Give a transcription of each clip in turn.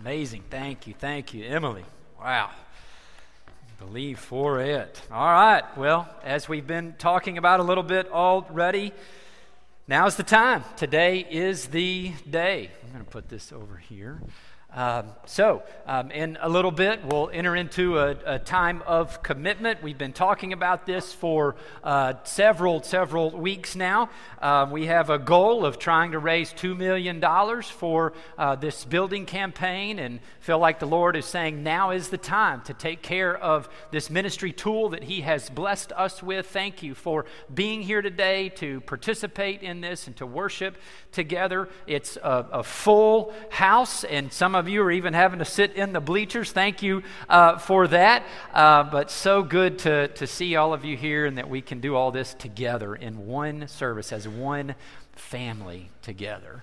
Amazing. Thank you. Thank you, Emily. Wow. Believe for it. All right. Well, as we've been talking about a little bit already, now's the time. Today is the day. I'm going to put this over here. Um, so, um, in a little bit, we'll enter into a, a, time of commitment. We've been talking about this for uh, several, several weeks now. Um, we have a goal of trying to raise $2 million for uh, this building campaign and feel like the Lord is saying now is the time to take care of this ministry tool that He has blessed us with. Thank you for being here today to participate in this and to worship together. It's a, a full house, and some of of you are even having to sit in the bleachers. Thank you uh, for that. Uh, but so good to, to see all of you here and that we can do all this together in one service as one family together.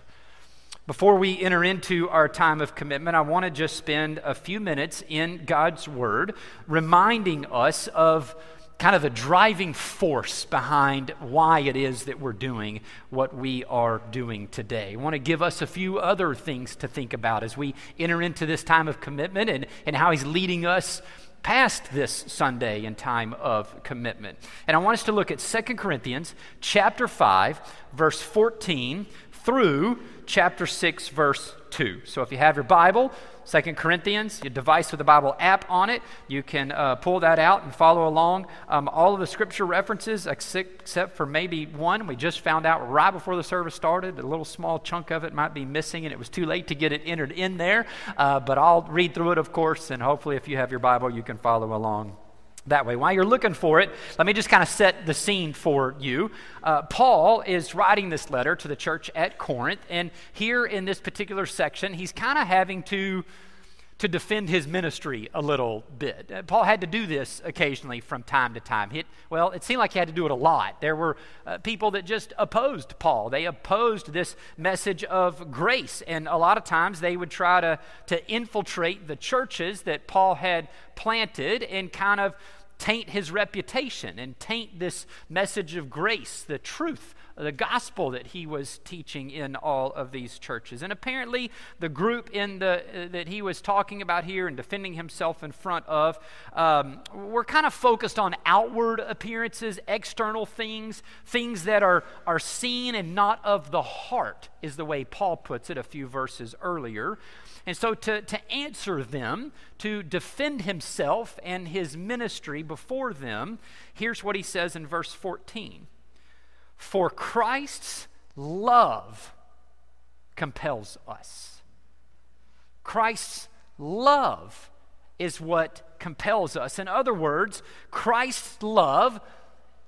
Before we enter into our time of commitment, I want to just spend a few minutes in God's Word reminding us of kind of the driving force behind why it is that we're doing what we are doing today. I want to give us a few other things to think about as we enter into this time of commitment and, and how He's leading us past this Sunday in time of commitment. And I want us to look at 2 Corinthians chapter 5 verse 14 through chapter 6 verse 2. So if you have your Bible, Second Corinthians, your device with the Bible app on it. You can uh, pull that out and follow along. Um, all of the scripture references, except for maybe one, we just found out right before the service started. A little small chunk of it might be missing, and it was too late to get it entered in there. Uh, but I'll read through it, of course, and hopefully, if you have your Bible, you can follow along that way. While you're looking for it, let me just kind of set the scene for you. Uh, Paul is writing this letter to the church at Corinth, and here in this particular section, he's kind of having to to defend his ministry a little bit. Uh, Paul had to do this occasionally from time to time. He, well, it seemed like he had to do it a lot. There were uh, people that just opposed Paul. They opposed this message of grace, and a lot of times they would try to, to infiltrate the churches that Paul had planted and kind of taint his reputation and taint this message of grace, the truth, the gospel that he was teaching in all of these churches. And apparently, the group in the uh, that he was talking about here and defending himself in front of um, were kind of focused on outward appearances, external things, things that are are seen and not of the heart, is the way Paul puts it a few verses earlier. And so, to, to answer them, to defend himself and his ministry before them, here's what he says in verse 14 For Christ's love compels us. Christ's love is what compels us. In other words, Christ's love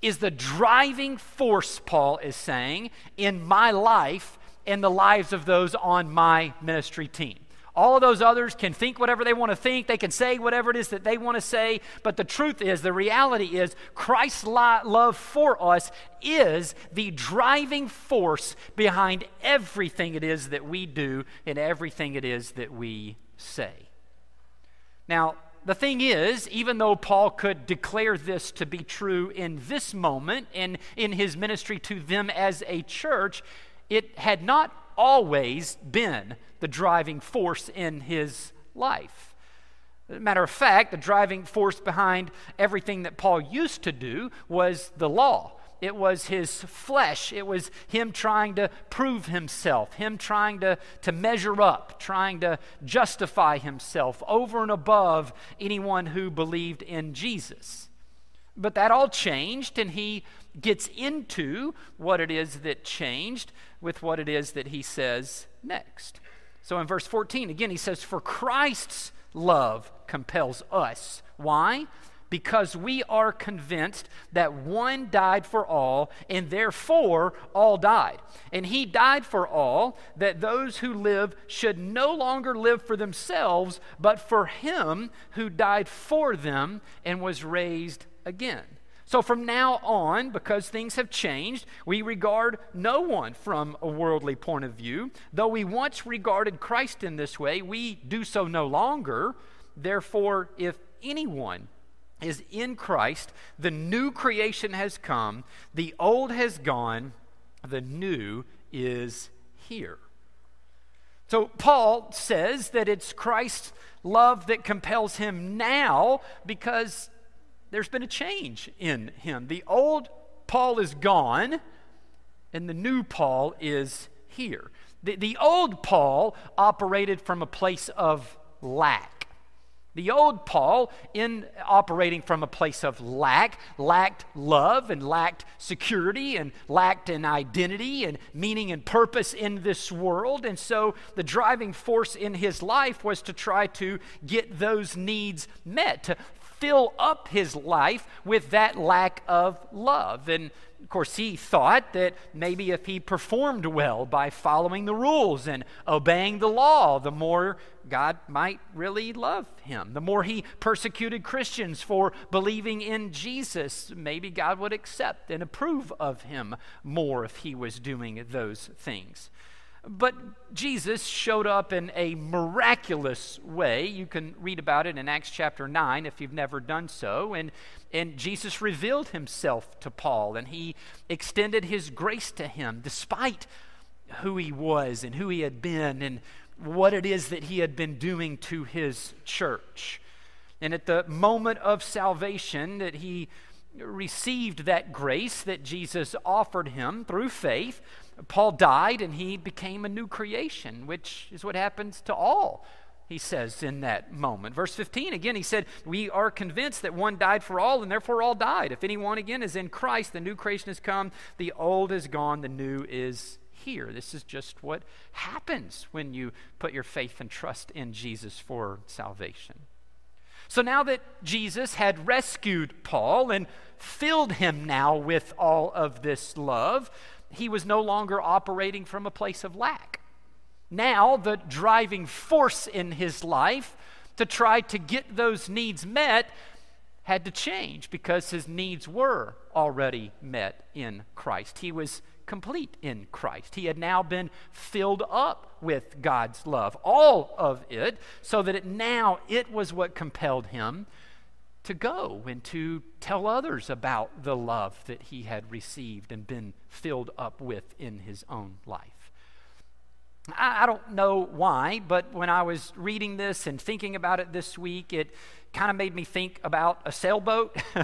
is the driving force, Paul is saying, in my life and the lives of those on my ministry team. All of those others can think whatever they want to think. They can say whatever it is that they want to say. But the truth is, the reality is, Christ's love for us is the driving force behind everything it is that we do and everything it is that we say. Now, the thing is, even though Paul could declare this to be true in this moment and in his ministry to them as a church, it had not always been the driving force in his life. matter of fact, the driving force behind everything that Paul used to do was the law. It was his flesh. It was him trying to prove himself, him trying to, to measure up, trying to justify himself over and above anyone who believed in Jesus. But that all changed, and he gets into what it is that changed with what it is that he says next. So in verse 14, again, he says, For Christ's love compels us. Why? Because we are convinced that one died for all, and therefore all died. And he died for all, that those who live should no longer live for themselves, but for him who died for them and was raised again. So from now on, because things have changed, we regard no one from a worldly point of view. Though we once regarded Christ in this way, we do so no longer. Therefore, if anyone is in Christ, the new creation has come, the old has gone, the new is here. So Paul says that it's Christ's love that compels him now because there's been a change in him. The old Paul is gone, and the new Paul is here. The, the old Paul operated from a place of lack. The old Paul, in operating from a place of lack, lacked love and lacked security and lacked an identity and meaning and purpose in this world. And so the driving force in his life was to try to get those needs met, to fill up his life with that lack of love. And of course, he thought that maybe if he performed well by following the rules and obeying the law, the more God might really love him. The more he persecuted Christians for believing in Jesus, maybe God would accept and approve of him more if he was doing those things. But Jesus showed up in a miraculous way. You can read about it in Acts chapter 9 if you've never done so. And, and Jesus revealed himself to Paul, and he extended his grace to him despite who he was and who he had been and what it is that he had been doing to his church. And at the moment of salvation, that he received that grace that Jesus offered him through faith, Paul died and he became a new creation, which is what happens to all, he says in that moment. Verse 15, again, he said, We are convinced that one died for all, and therefore all died. If anyone again is in Christ, the new creation has come, the old is gone, the new is here. This is just what happens when you put your faith and trust in Jesus for salvation. So now that Jesus had rescued Paul and filled him now with all of this love, he was no longer operating from a place of lack. Now, the driving force in his life to try to get those needs met had to change because his needs were already met in Christ. He was complete in Christ. He had now been filled up with God's love, all of it, so that it now it was what compelled him to go and to tell others about the love that he had received and been filled up with in his own life. I, I don't know why, but when I was reading this and thinking about it this week, it kind of made me think about a sailboat.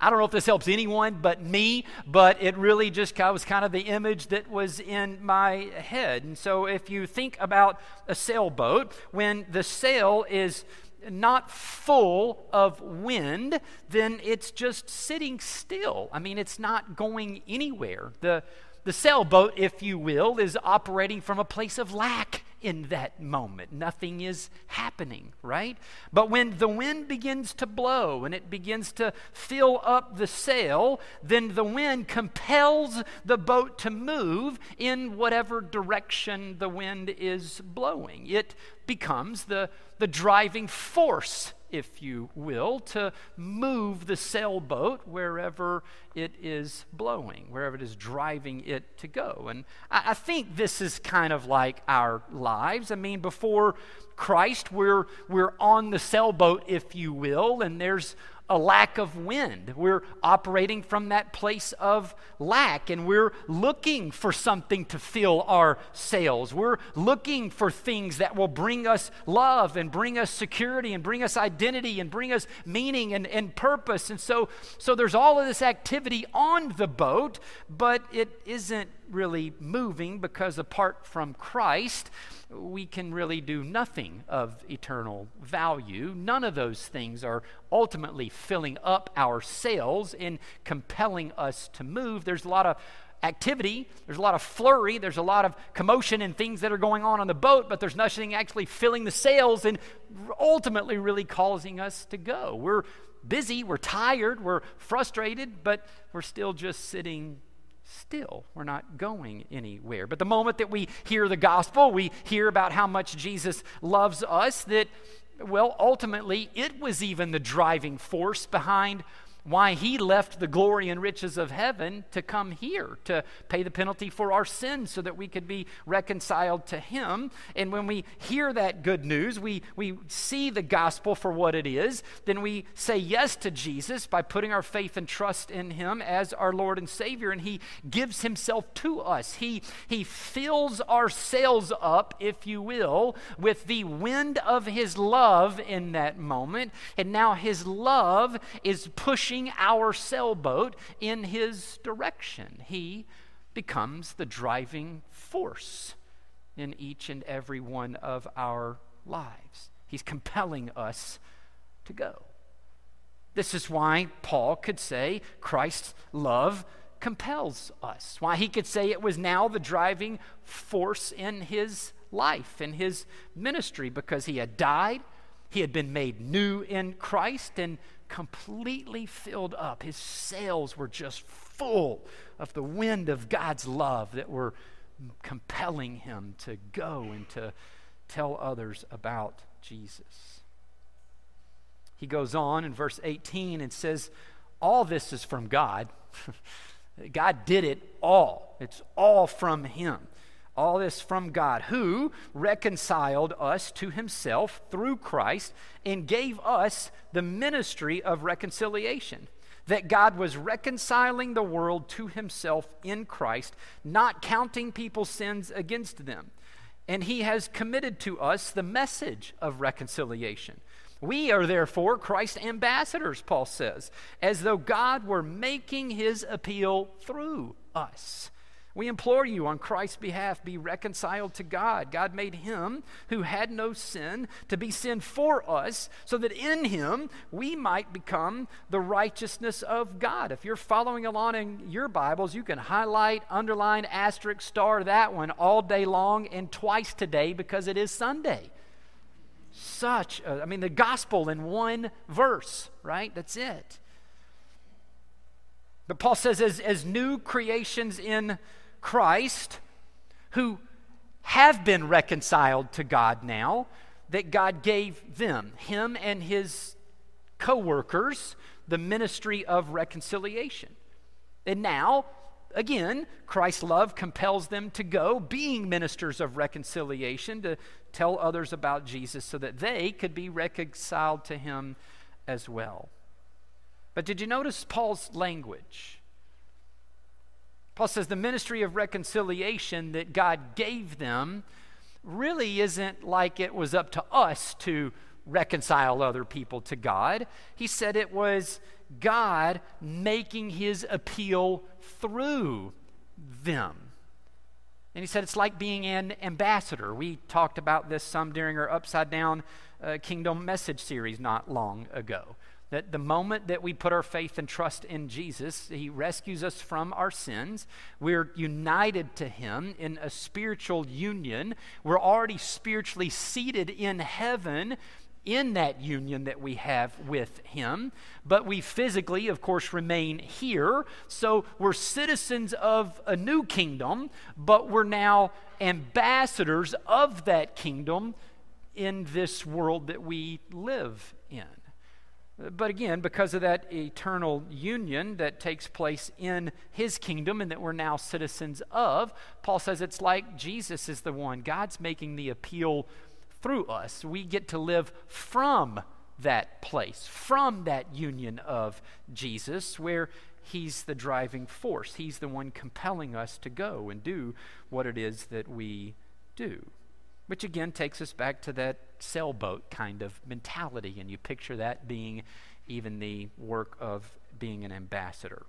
I don't know if this helps anyone but me, but it really just was kind of the image that was in my head. And so if you think about a sailboat, when the sail is not full of wind, then it's just sitting still. I mean, it's not going anywhere. The, the sailboat, if you will, is operating from a place of lack in that moment. Nothing is happening, right? But when the wind begins to blow and it begins to fill up the sail, then the wind compels the boat to move in whatever direction the wind is blowing. It becomes the, the driving force if you will, to move the sailboat wherever it is blowing, wherever it is driving it to go. And I, I think this is kind of like our lives. I mean, before Christ, we're, we're on the sailboat, if you will, and there's a lack of wind. We're operating from that place of lack, and we're looking for something to fill our sails. We're looking for things that will bring us love and bring us security and bring us identity and bring us meaning and, and purpose. And so, so there's all of this activity on the boat, but it isn't really moving because apart from Christ, we can really do nothing of eternal value. None of those things are ultimately filling up our sails and compelling us to move. There's a lot of activity, there's a lot of flurry, there's a lot of commotion and things that are going on on the boat, but there's nothing actually filling the sails and ultimately really causing us to go. We're busy, we're tired, we're frustrated, but we're still just sitting still. We're not going anywhere. But the moment that we hear the gospel, we hear about how much Jesus loves us, that, well, ultimately, it was even the driving force behind why he left the glory and riches of heaven to come here to pay the penalty for our sins so that we could be reconciled to him. And when we hear that good news, we, we see the gospel for what it is, then we say yes to Jesus by putting our faith and trust in him as our Lord and Savior. And he gives himself to us. He, he fills our sails up, if you will, with the wind of his love in that moment. And now his love is pushing pushing our sailboat in his direction. He becomes the driving force in each and every one of our lives. He's compelling us to go. This is why Paul could say Christ's love compels us. Why he could say it was now the driving force in his life, in his ministry, because he had died, he had been made new in Christ, and completely filled up. His sails were just full of the wind of God's love that were compelling him to go and to tell others about Jesus. He goes on in verse 18 and says, All this is from God. God did it all, it's all from Him. All this from God, who reconciled us to himself through Christ and gave us the ministry of reconciliation. That God was reconciling the world to himself in Christ, not counting people's sins against them. And he has committed to us the message of reconciliation. We are therefore Christ's ambassadors, Paul says, as though God were making his appeal through us. We implore you on Christ's behalf, be reconciled to God. God made him who had no sin to be sin for us, so that in him we might become the righteousness of God. If you're following along in your Bibles, you can highlight, underline, asterisk, star that one all day long and twice today because it is Sunday. Such, a, I mean, the gospel in one verse, right? That's it. But Paul says, as, as new creations in Christ, who have been reconciled to God now, that God gave them, him and his co workers, the ministry of reconciliation. And now, again, Christ's love compels them to go, being ministers of reconciliation, to tell others about Jesus so that they could be reconciled to him as well. But did you notice Paul's language? Paul says the ministry of reconciliation that God gave them really isn't like it was up to us to reconcile other people to God. He said it was God making his appeal through them. And he said it's like being an ambassador. We talked about this some during our Upside Down uh, Kingdom message series not long ago. That the moment that we put our faith and trust in Jesus, He rescues us from our sins. We're united to Him in a spiritual union. We're already spiritually seated in heaven in that union that we have with Him. But we physically, of course, remain here. So we're citizens of a new kingdom, but we're now ambassadors of that kingdom in this world that we live in. But again, because of that eternal union that takes place in his kingdom and that we're now citizens of, Paul says it's like Jesus is the one. God's making the appeal through us. We get to live from that place, from that union of Jesus, where he's the driving force. He's the one compelling us to go and do what it is that we do. Which again takes us back to that sailboat kind of mentality, and you picture that being even the work of being an ambassador.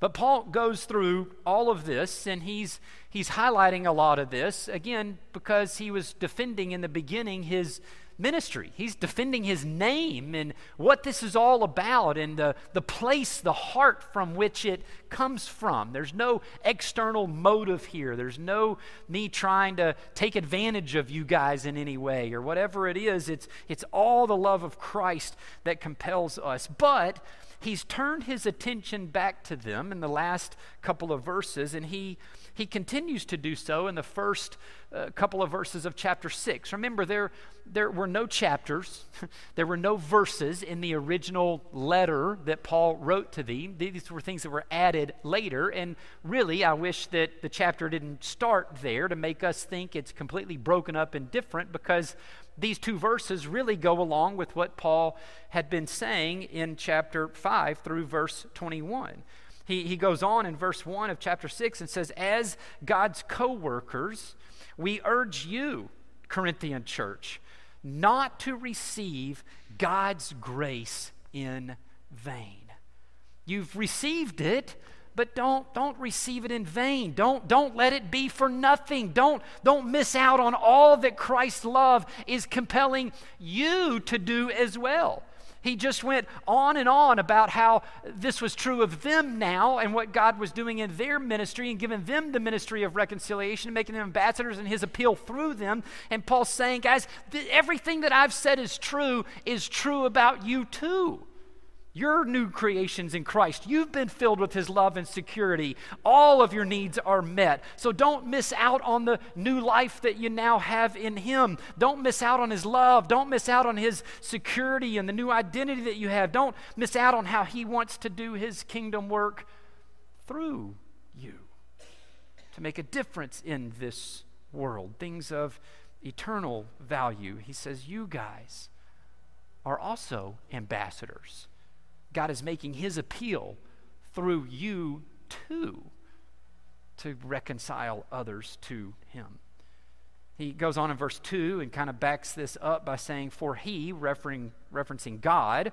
But Paul goes through all of this, and he's, he's highlighting a lot of this, again, because he was defending in the beginning his ministry. He's defending his name and what this is all about and the, the place, the heart from which it comes from. There's no external motive here. There's no me trying to take advantage of you guys in any way or whatever it is. It's, it's all the love of Christ that compels us. But he's turned his attention back to them in the last couple of verses and he he continues to do so in the first uh, couple of verses of chapter 6. Remember, there, there were no chapters, there were no verses in the original letter that Paul wrote to thee. These were things that were added later. And really, I wish that the chapter didn't start there to make us think it's completely broken up and different because these two verses really go along with what Paul had been saying in chapter 5 through verse 21. He, he goes on in verse 1 of chapter 6 and says, As God's co workers, we urge you, Corinthian church, not to receive God's grace in vain. You've received it, but don't don't receive it in vain. Don't don't let it be for nothing. Don't don't miss out on all that christ's love is compelling you to do as well he just went on and on about how this was true of them now and what God was doing in their ministry and giving them the ministry of reconciliation, and making them ambassadors and his appeal through them. And Paul's saying, guys, th- everything that I've said is true is true about you too. You're new creations in Christ. You've been filled with His love and security. All of your needs are met. So don't miss out on the new life that you now have in Him. Don't miss out on His love. Don't miss out on His security and the new identity that you have. Don't miss out on how He wants to do His kingdom work through you to make a difference in this world. Things of eternal value. He says, You guys are also ambassadors God is making his appeal through you too to reconcile others to him. He goes on in verse 2 and kind of backs this up by saying, For he, referring, referencing God,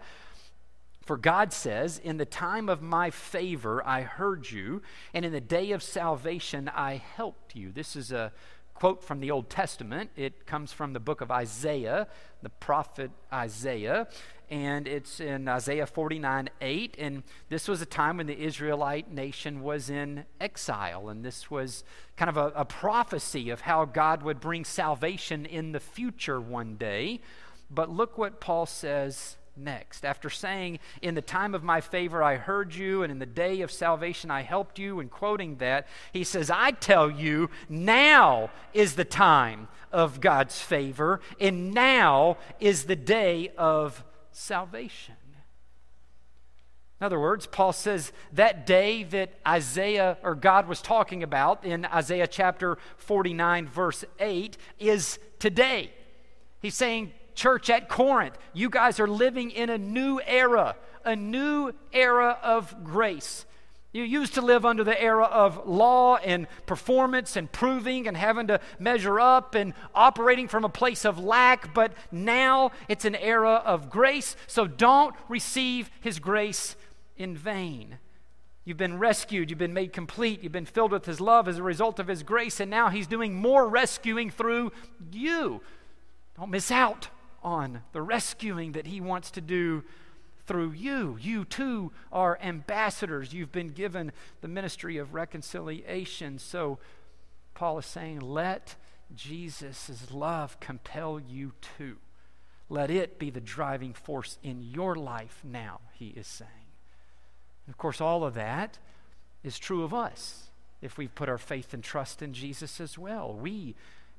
for God says, In the time of my favor I heard you, and in the day of salvation I helped you. This is a quote from the Old Testament. It comes from the book of Isaiah, the prophet Isaiah and it's in Isaiah 49 8. And this was a time when the Israelite nation was in exile. And this was kind of a, a prophecy of how God would bring salvation in the future one day. But look what Paul says next. After saying, In the time of my favor I heard you, and in the day of salvation I helped you, and quoting that, he says, I tell you, now is the time of God's favor, and now is the day of salvation. In other words, Paul says that day that Isaiah or God was talking about in Isaiah chapter 49, verse 8, is today. He's saying, Church at Corinth, you guys are living in a new era, a new era of grace. You used to live under the era of law and performance and proving and having to measure up and operating from a place of lack, but now it's an era of grace, so don't receive His grace in vain. You've been rescued, you've been made complete, you've been filled with His love as a result of His grace, and now He's doing more rescuing through you. Don't miss out on the rescuing that He wants to do through you. You too are ambassadors. You've been given the ministry of reconciliation. So, Paul is saying, let Jesus' love compel you too. Let it be the driving force in your life now, he is saying. And of course, all of that is true of us if we've put our faith and trust in Jesus as well. We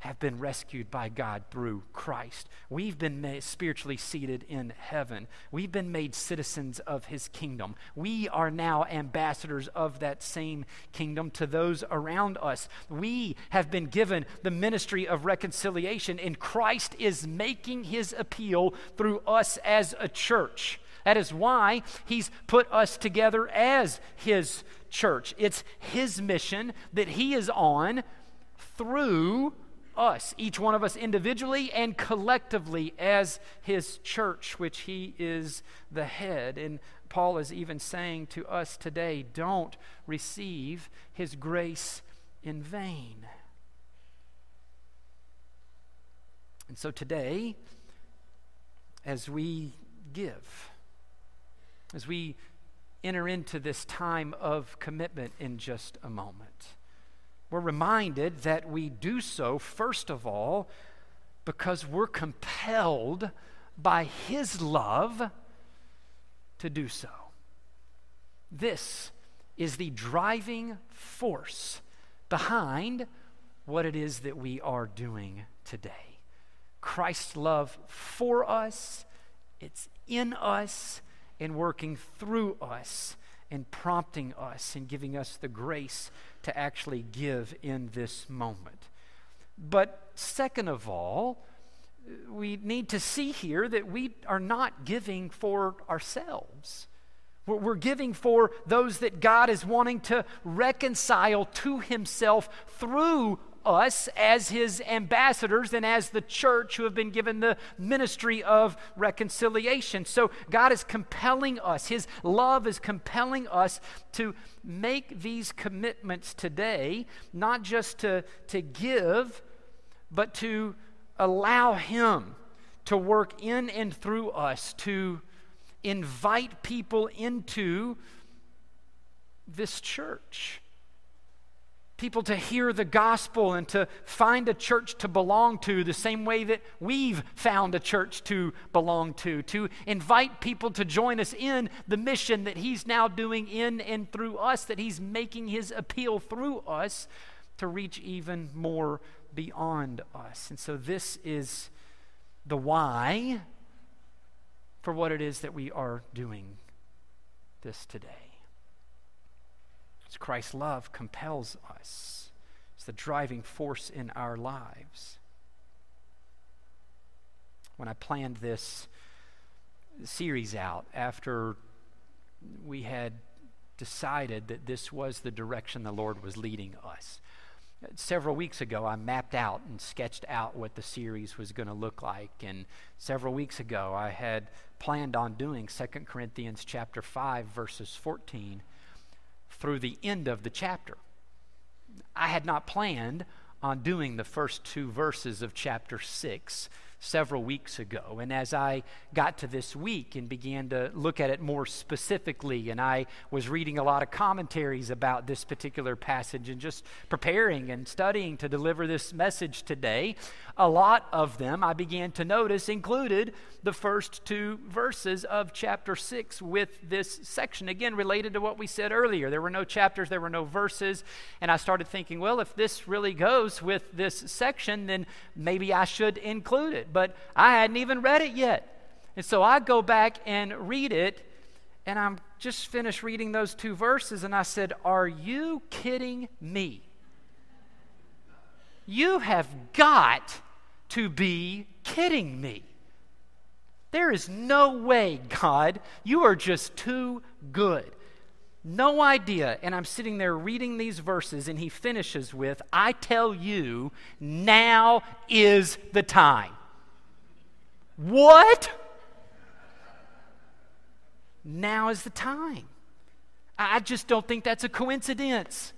have been rescued by God through Christ. We've been spiritually seated in heaven. We've been made citizens of his kingdom. We are now ambassadors of that same kingdom to those around us. We have been given the ministry of reconciliation, and Christ is making his appeal through us as a church. That is why he's put us together as his church. It's his mission that he is on through us, each one of us individually and collectively as his church, which he is the head. And Paul is even saying to us today don't receive his grace in vain. And so today, as we give, as we enter into this time of commitment in just a moment, we're reminded that we do so, first of all, because we're compelled by His love to do so. This is the driving force behind what it is that we are doing today. Christ's love for us, it's in us and working through us and prompting us and giving us the grace to actually give in this moment. But second of all, we need to see here that we are not giving for ourselves. We're giving for those that God is wanting to reconcile to Himself through us as His ambassadors and as the church who have been given the ministry of reconciliation. So God is compelling us, His love is compelling us to make these commitments today, not just to, to give, but to allow Him to work in and through us to invite people into this church. People to hear the gospel and to find a church to belong to the same way that we've found a church to belong to. To invite people to join us in the mission that He's now doing in and through us, that He's making His appeal through us to reach even more beyond us. And so, this is the why for what it is that we are doing this today. Christ's love compels us, it's the driving force in our lives. When I planned this series out after we had decided that this was the direction the Lord was leading us several weeks ago, I mapped out and sketched out what the series was going to look like. And several weeks ago, I had planned on doing 2 Corinthians chapter 5, verses 14 through the end of the chapter. I had not planned on doing the first two verses of chapter 6 several weeks ago. And as I got to this week and began to look at it more specifically, and I was reading a lot of commentaries about this particular passage and just preparing and studying to deliver this message today, a lot of them I began to notice included the first two verses of chapter 6 with this section. Again, related to what we said earlier. There were no chapters, there were no verses. And I started thinking, well, if this really goes with this section, then maybe I should include it. But I hadn't even read it yet. And so I go back and read it, and I'm just finished reading those two verses, and I said, Are you kidding me? You have got to be kidding me. There is no way, God, you are just too good. No idea. And I'm sitting there reading these verses, and he finishes with, I tell you, now is the time. What? Now is the time. I just don't think that's a coincidence.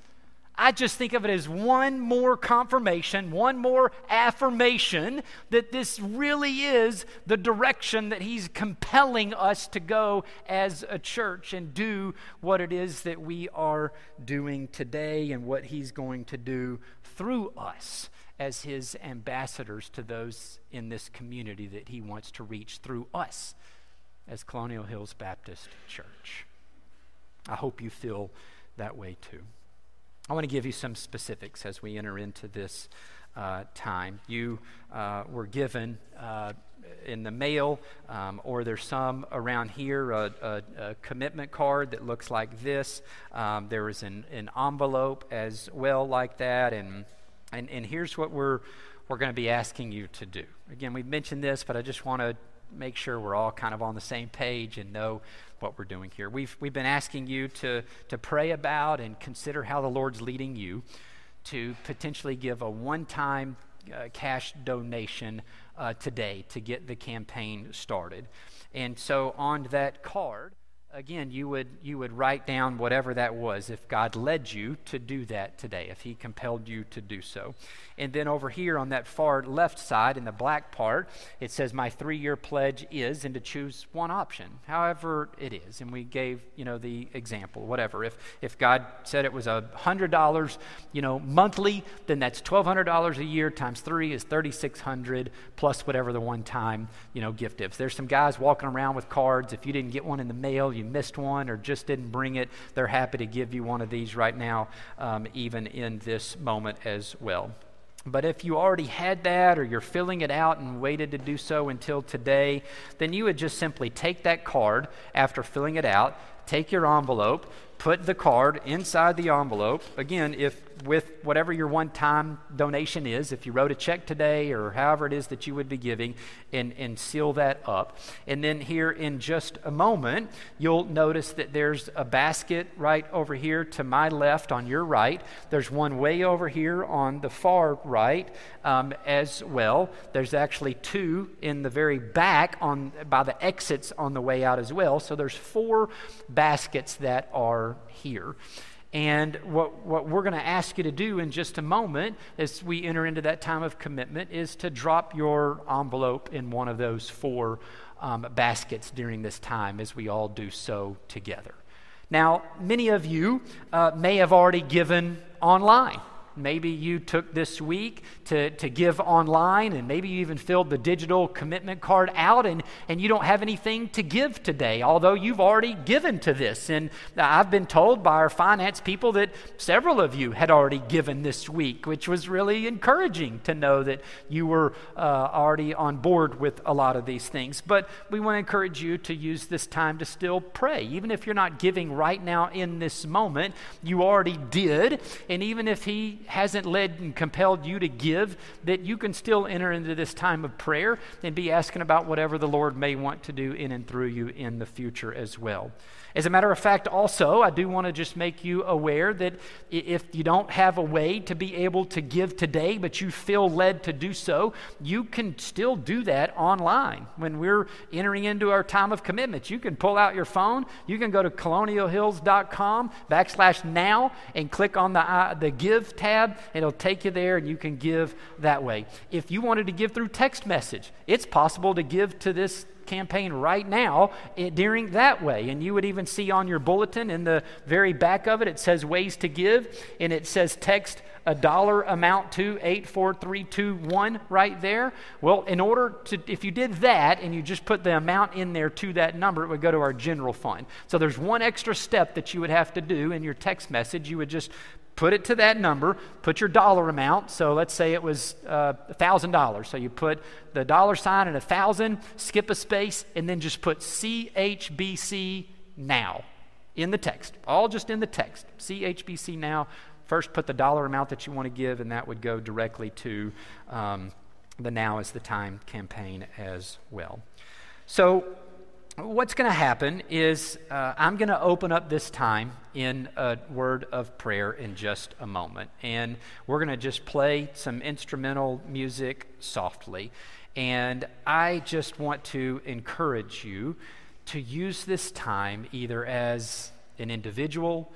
I just think of it as one more confirmation, one more affirmation that this really is the direction that He's compelling us to go as a church and do what it is that we are doing today and what He's going to do through us as His ambassadors to those in this community that He wants to reach through us as Colonial Hills Baptist Church. I hope you feel that way too. I want to give you some specifics as we enter into this uh, time. You uh, were given uh, in the mail, um, or there's some around here, a, a, a commitment card that looks like this. Um, there is an, an envelope as well, like that. And, and, and here's what we're, we're going to be asking you to do. Again, we've mentioned this, but I just want to make sure we're all kind of on the same page and know what we're doing here. We've, we've been asking you to, to pray about and consider how the Lord's leading you to potentially give a one time uh, cash donation uh, today to get the campaign started. And so on that card, again, you would, you would write down whatever that was if God led you to do that today, if He compelled you to do so. And then over here on that far left side in the black part, it says, My three year pledge is, and to choose one option, however it is. And we gave, you know, the example, whatever. If, if God said it was a $100, you know, monthly, then that's $1,200 a year times three is 3600 plus whatever the one time, you know, gift is. There's some guys walking around with cards. If you didn't get one in the mail, you missed one, or just didn't bring it, they're happy to give you one of these right now, um, even in this moment as well. But if you already had that or you're filling it out and waited to do so until today, then you would just simply take that card after filling it out, take your envelope, put the card inside the envelope. Again, if with whatever your one time donation is, if you wrote a check today or however it is that you would be giving, and, and seal that up. And then here in just a moment, you'll notice that there's a basket right over here to my left on your right. There's one way over here on the far right um, as well. There's actually two in the very back on by the exits on the way out as well. So there's four baskets that are here. And what, what we're going to ask you to do in just a moment as we enter into that time of commitment is to drop your envelope in one of those four um, baskets during this time as we all do so together. Now, many of you uh, may have already given online. Maybe you took this week to, to give online, and maybe you even filled the digital commitment card out, and, and you don't have anything to give today, although you've already given to this. And I've been told by our finance people that several of you had already given this week, which was really encouraging to know that you were uh, already on board with a lot of these things. But we want to encourage you to use this time to still pray. Even if you're not giving right now in this moment, you already did. And even if He hasn't led and compelled you to give, that you can still enter into this time of prayer and be asking about whatever the Lord may want to do in and through you in the future as well. As a matter of fact, also, I do want to just make you aware that if you don't have a way to be able to give today, but you feel led to do so, you can still do that online. When we're entering into our time of commitment, you can pull out your phone, you can go to colonialhills.com backslash now and click on the, uh, the give tab, it'll take you there, and you can give that way. If you wanted to give through text message, it's possible to give to this campaign right now it, during that way. And you would even see on your bulletin in the very back of it, it says ways to give, and it says text a dollar amount to 84321 right there. Well, in order to, if you did that and you just put the amount in there to that number, it would go to our general fund. So there's one extra step that you would have to do in your text message. You would just put it to that number, put your dollar amount. So let's say it was uh, $1,000. So you put the dollar sign and a 1,000, skip a space, and then just put CHBC now in the text. All just in the text. CHBC now. First, put the dollar amount that you want to give, and that would go directly to um, the Now is the Time campaign as well. So what's going to happen is uh, I'm going to open up this time in a word of prayer in just a moment. And we're going to just play some instrumental music softly. And I just want to encourage you to use this time either as an individual,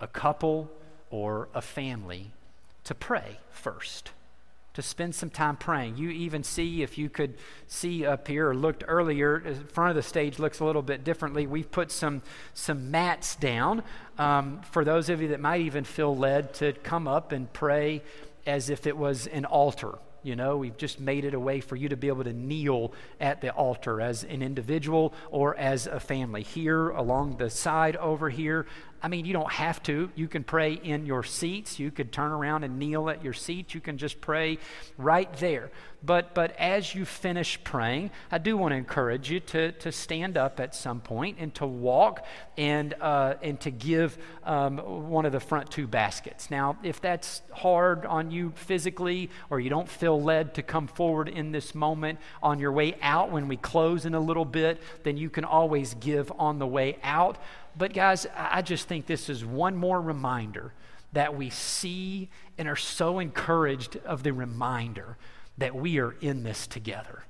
a couple, or a family to pray first to spend some time praying. You even see, if you could see up here or looked earlier, the front of the stage looks a little bit differently. We've put some, some mats down um, for those of you that might even feel led to come up and pray as if it was an altar. You know, we've just made it a way for you to be able to kneel at the altar as an individual or as a family. Here, along the side over here, I mean, you don't have to. You can pray in your seats. You could turn around and kneel at your seat. You can just pray right there. But, but as you finish praying, I do want to encourage you to, to stand up at some point and to walk and, uh, and to give um, one of the front two baskets. Now, if that's hard on you physically or you don't feel led to come forward in this moment on your way out when we close in a little bit, then you can always give on the way out. But, guys, I just think this is one more reminder that we see and are so encouraged of the reminder that we are in this together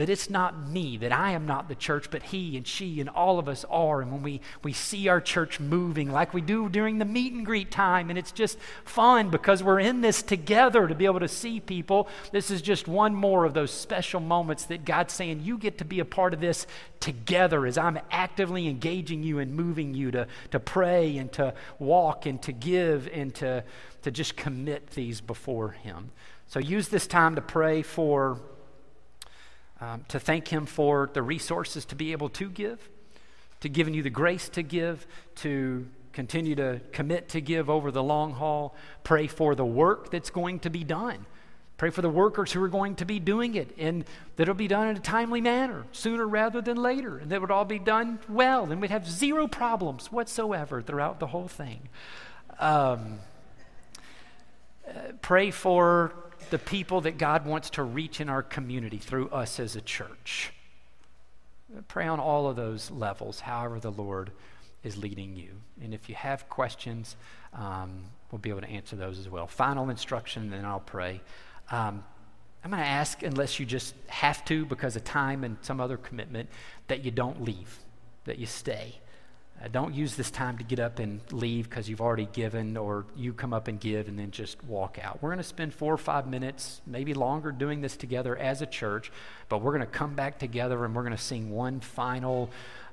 that it's not me, that I am not the church, but he and she and all of us are. And when we, we see our church moving like we do during the meet and greet time, and it's just fun because we're in this together to be able to see people, this is just one more of those special moments that God's saying, You get to be a part of this together as I'm actively engaging you and moving you to, to pray and to walk and to give and to, to just commit these before Him. So use this time to pray for um, to thank Him for the resources to be able to give, to giving you the grace to give, to continue to commit to give over the long haul. Pray for the work that's going to be done. Pray for the workers who are going to be doing it and that it'll be done in a timely manner, sooner rather than later, and that it would all be done well, and we'd have zero problems whatsoever throughout the whole thing. Um, uh, pray for the people that God wants to reach in our community through us as a church. Pray on all of those levels, however, the Lord is leading you. And if you have questions, um, we'll be able to answer those as well. Final instruction, and then I'll pray. Um, I'm going to ask, unless you just have to because of time and some other commitment, that you don't leave, that you stay. Uh, don't use this time to get up and leave because you've already given, or you come up and give and then just walk out. We're going to spend four or five minutes, maybe longer, doing this together as a church, but we're going to come back together and we're going to sing one final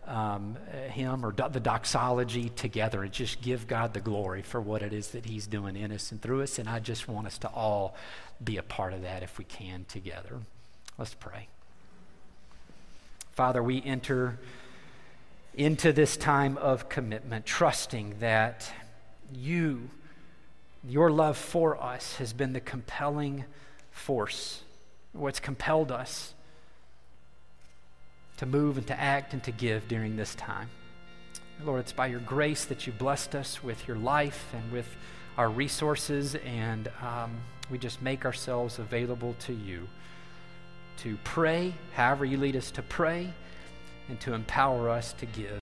um, hymn or do- the doxology together and just give God the glory for what it is that He's doing in us and through us. And I just want us to all be a part of that if we can together. Let's pray. Father, we enter into this time of commitment, trusting that you, your love for us, has been the compelling force, what's compelled us to move and to act and to give during this time. Lord, it's by your grace that you blessed us with your life and with our resources, and um, we just make ourselves available to you to pray, however you lead us to pray and to empower us to give.